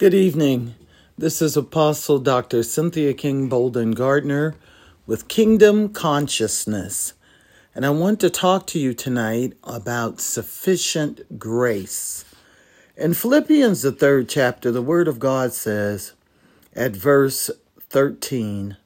Good evening. This is Apostle Dr. Cynthia King Bolden Gardner with Kingdom Consciousness. And I want to talk to you tonight about sufficient grace. In Philippians, the third chapter, the Word of God says at verse 13,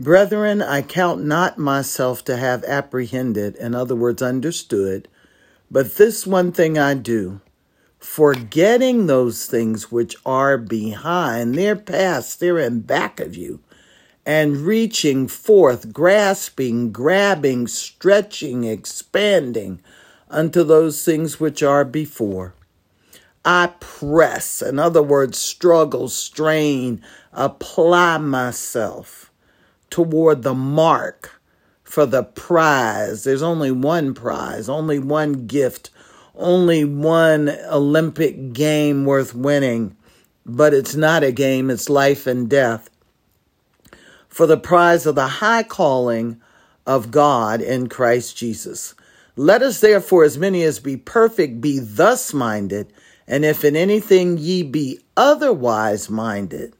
Brethren, I count not myself to have apprehended, in other words, understood, but this one thing I do forgetting those things which are behind, they're past, they're in back of you, and reaching forth, grasping, grabbing, stretching, expanding unto those things which are before. I press, in other words, struggle, strain, apply myself toward the mark for the prize. There's only one prize, only one gift only one Olympic game worth winning, but it's not a game, it's life and death. For the prize of the high calling of God in Christ Jesus. Let us therefore, as many as be perfect, be thus minded, and if in anything ye be otherwise minded,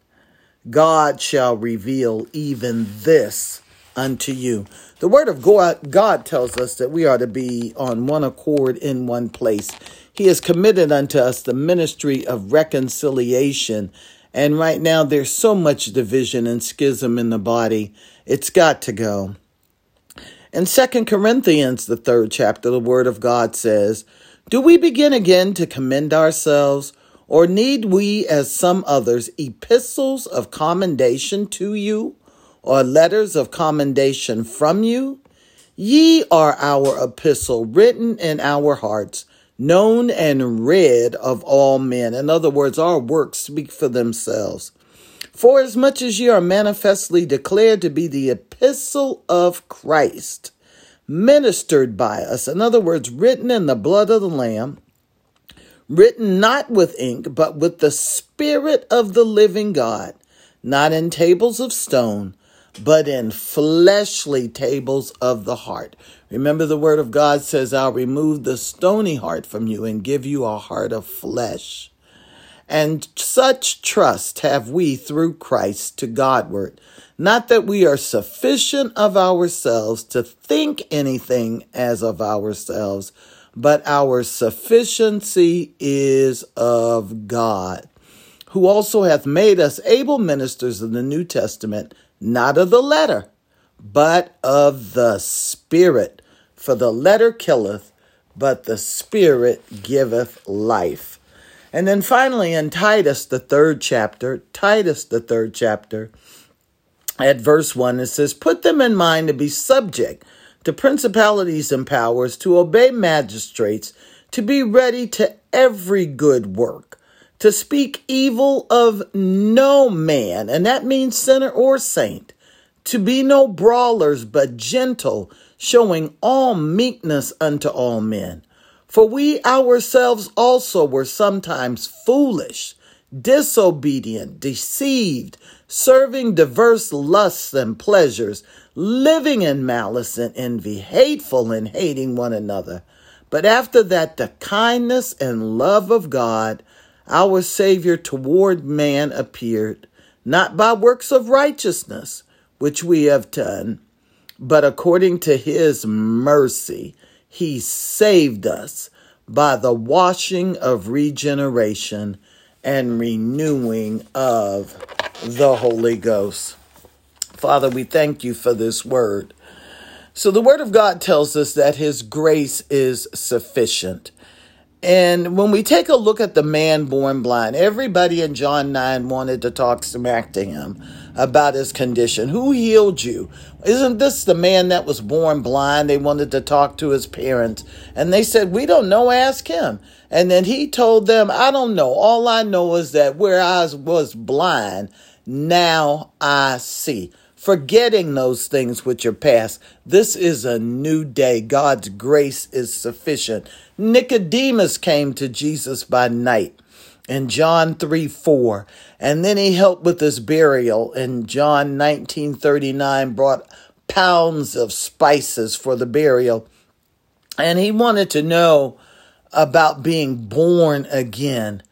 God shall reveal even this unto you. The word of God tells us that we are to be on one accord in one place. He has committed unto us the ministry of reconciliation. And right now, there's so much division and schism in the body. It's got to go. In Second Corinthians, the third chapter, the word of God says, Do we begin again to commend ourselves, or need we, as some others, epistles of commendation to you? Or letters of commendation from you? Ye are our epistle written in our hearts, known and read of all men. In other words, our works speak for themselves. For as much as ye are manifestly declared to be the epistle of Christ, ministered by us, in other words, written in the blood of the Lamb, written not with ink, but with the Spirit of the living God, not in tables of stone, but in fleshly tables of the heart. Remember, the word of God says, I'll remove the stony heart from you and give you a heart of flesh. And such trust have we through Christ to Godward. Not that we are sufficient of ourselves to think anything as of ourselves, but our sufficiency is of God, who also hath made us able ministers of the New Testament not of the letter, but of the Spirit. For the letter killeth, but the Spirit giveth life. And then finally, in Titus, the third chapter, Titus, the third chapter, at verse 1, it says, Put them in mind to be subject to principalities and powers, to obey magistrates, to be ready to every good work to speak evil of no man, and that means sinner or saint, to be no brawlers, but gentle, showing all meekness unto all men. For we ourselves also were sometimes foolish, disobedient, deceived, serving diverse lusts and pleasures, living in malice and envy, hateful and hating one another. But after that, the kindness and love of God, our Savior toward man appeared, not by works of righteousness, which we have done, but according to his mercy, he saved us by the washing of regeneration and renewing of the Holy Ghost. Father, we thank you for this word. So, the word of God tells us that his grace is sufficient. And when we take a look at the man born blind, everybody in John 9 wanted to talk smack to him about his condition. Who healed you? Isn't this the man that was born blind? They wanted to talk to his parents. And they said, We don't know, ask him. And then he told them, I don't know. All I know is that where I was blind, now I see forgetting those things which are past. This is a new day. God's grace is sufficient. Nicodemus came to Jesus by night in John 3 4. And then he helped with his burial in John 19 39, brought pounds of spices for the burial. And he wanted to know about being born again.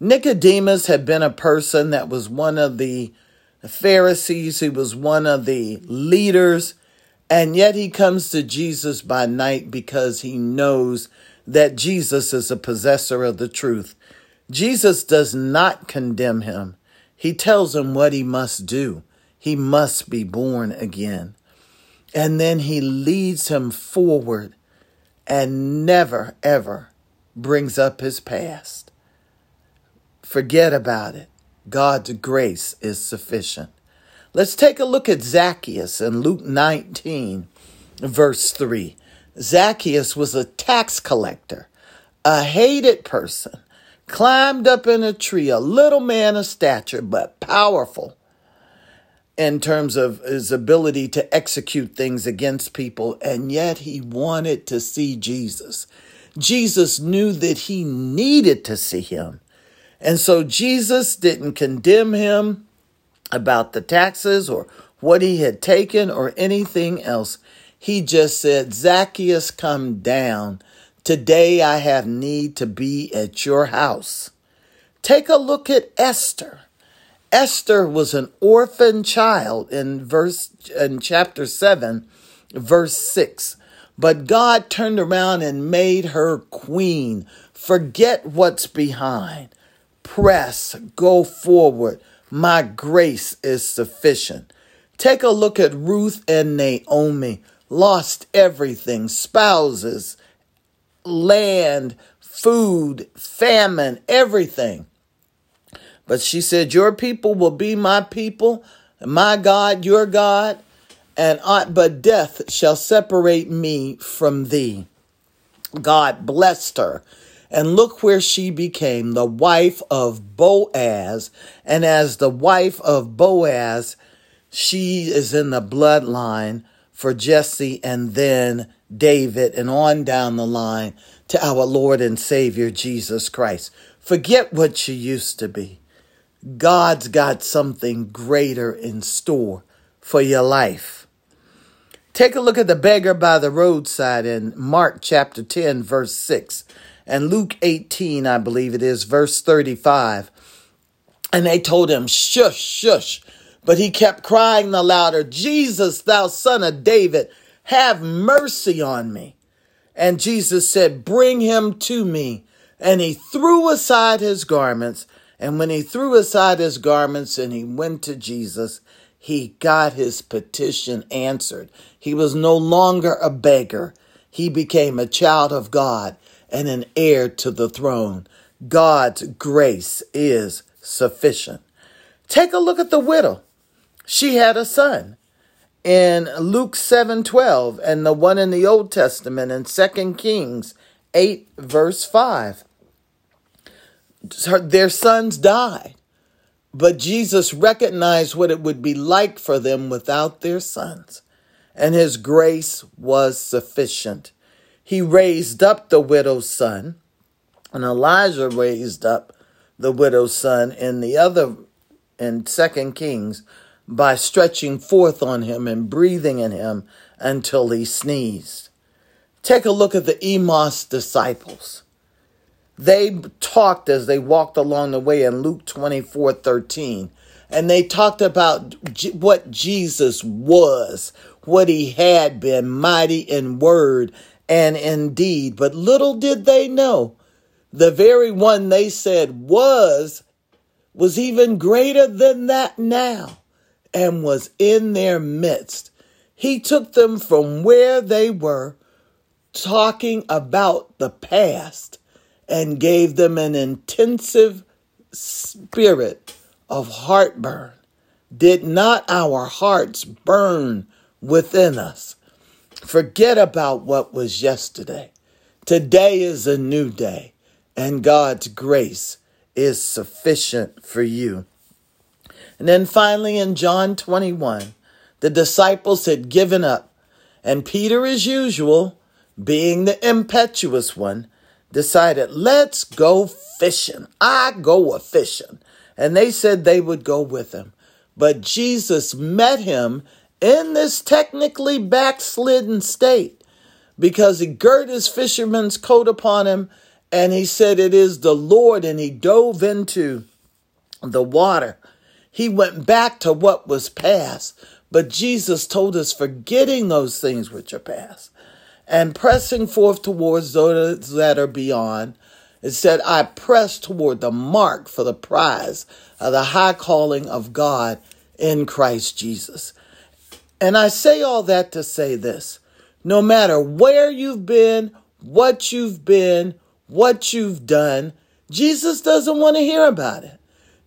Nicodemus had been a person that was one of the Pharisees, he was one of the leaders, and yet he comes to Jesus by night because he knows that Jesus is a possessor of the truth. Jesus does not condemn him. He tells him what he must do. He must be born again. And then he leads him forward and never, ever brings up his past. Forget about it. God's grace is sufficient. Let's take a look at Zacchaeus in Luke 19, verse 3. Zacchaeus was a tax collector, a hated person, climbed up in a tree, a little man of stature, but powerful in terms of his ability to execute things against people, and yet he wanted to see Jesus. Jesus knew that he needed to see him. And so Jesus didn't condemn him about the taxes or what he had taken or anything else. He just said, Zacchaeus, come down. Today I have need to be at your house. Take a look at Esther. Esther was an orphan child in verse in chapter 7 verse 6 but God turned around and made her queen forget what's behind press go forward my grace is sufficient take a look at Ruth and Naomi lost everything spouses land food famine everything but she said, Your people will be my people, my God, your God, and aught but death shall separate me from thee. God blessed her. And look where she became the wife of Boaz. And as the wife of Boaz, she is in the bloodline for Jesse and then David and on down the line to our Lord and Savior Jesus Christ. Forget what you used to be. God's got something greater in store for your life. Take a look at the beggar by the roadside in Mark chapter 10, verse 6, and Luke 18, I believe it is, verse 35. And they told him, Shush, shush. But he kept crying the louder, Jesus, thou son of David, have mercy on me. And Jesus said, Bring him to me. And he threw aside his garments and when he threw aside his garments and he went to Jesus, he got his petition answered. He was no longer a beggar. He became a child of God and an heir to the throne. God's grace is sufficient. Take a look at the widow. She had a son in Luke 7:12 and the one in the Old Testament in 2 Kings 8 verse 5 their sons died. But Jesus recognized what it would be like for them without their sons, and his grace was sufficient. He raised up the widow's son, and Elijah raised up the widow's son in the other in Second Kings by stretching forth on him and breathing in him until he sneezed. Take a look at the Emmaus disciples. They talked as they walked along the way in Luke 24 13. And they talked about what Jesus was, what he had been, mighty in word and indeed. But little did they know, the very one they said was, was even greater than that now and was in their midst. He took them from where they were, talking about the past and gave them an intensive spirit of heartburn. Did not our hearts burn within us? Forget about what was yesterday. Today is a new day, and God's grace is sufficient for you. And then finally, in John 21, the disciples had given up, and Peter, as usual, being the impetuous one, decided, let's go fishing. I go a fishing. And they said they would go with him. But Jesus met him in this technically backslidden state because he girt his fisherman's coat upon him And he said, It is the Lord. And he dove into the water. He went back to what was past. But Jesus told us, forgetting those things which are past and pressing forth towards those that are beyond. It said, I press toward the mark for the prize of the high calling of God in Christ Jesus. And I say all that to say this no matter where you've been, what you've been, what you've done, Jesus doesn't want to hear about it.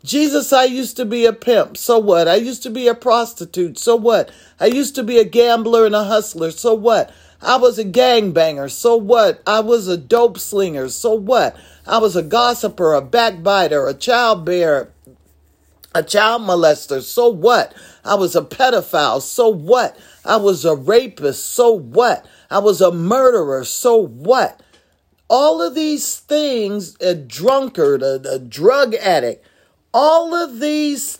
Jesus, I used to be a pimp. So what? I used to be a prostitute. So what? I used to be a gambler and a hustler. So what? I was a gangbanger. So what? I was a dope slinger. So what? I was a gossiper, a backbiter, a child bearer, a child molester. So what? I was a pedophile. So what? I was a rapist. So what? I was a murderer. So what? All of these things, a drunkard, a, a drug addict, all of these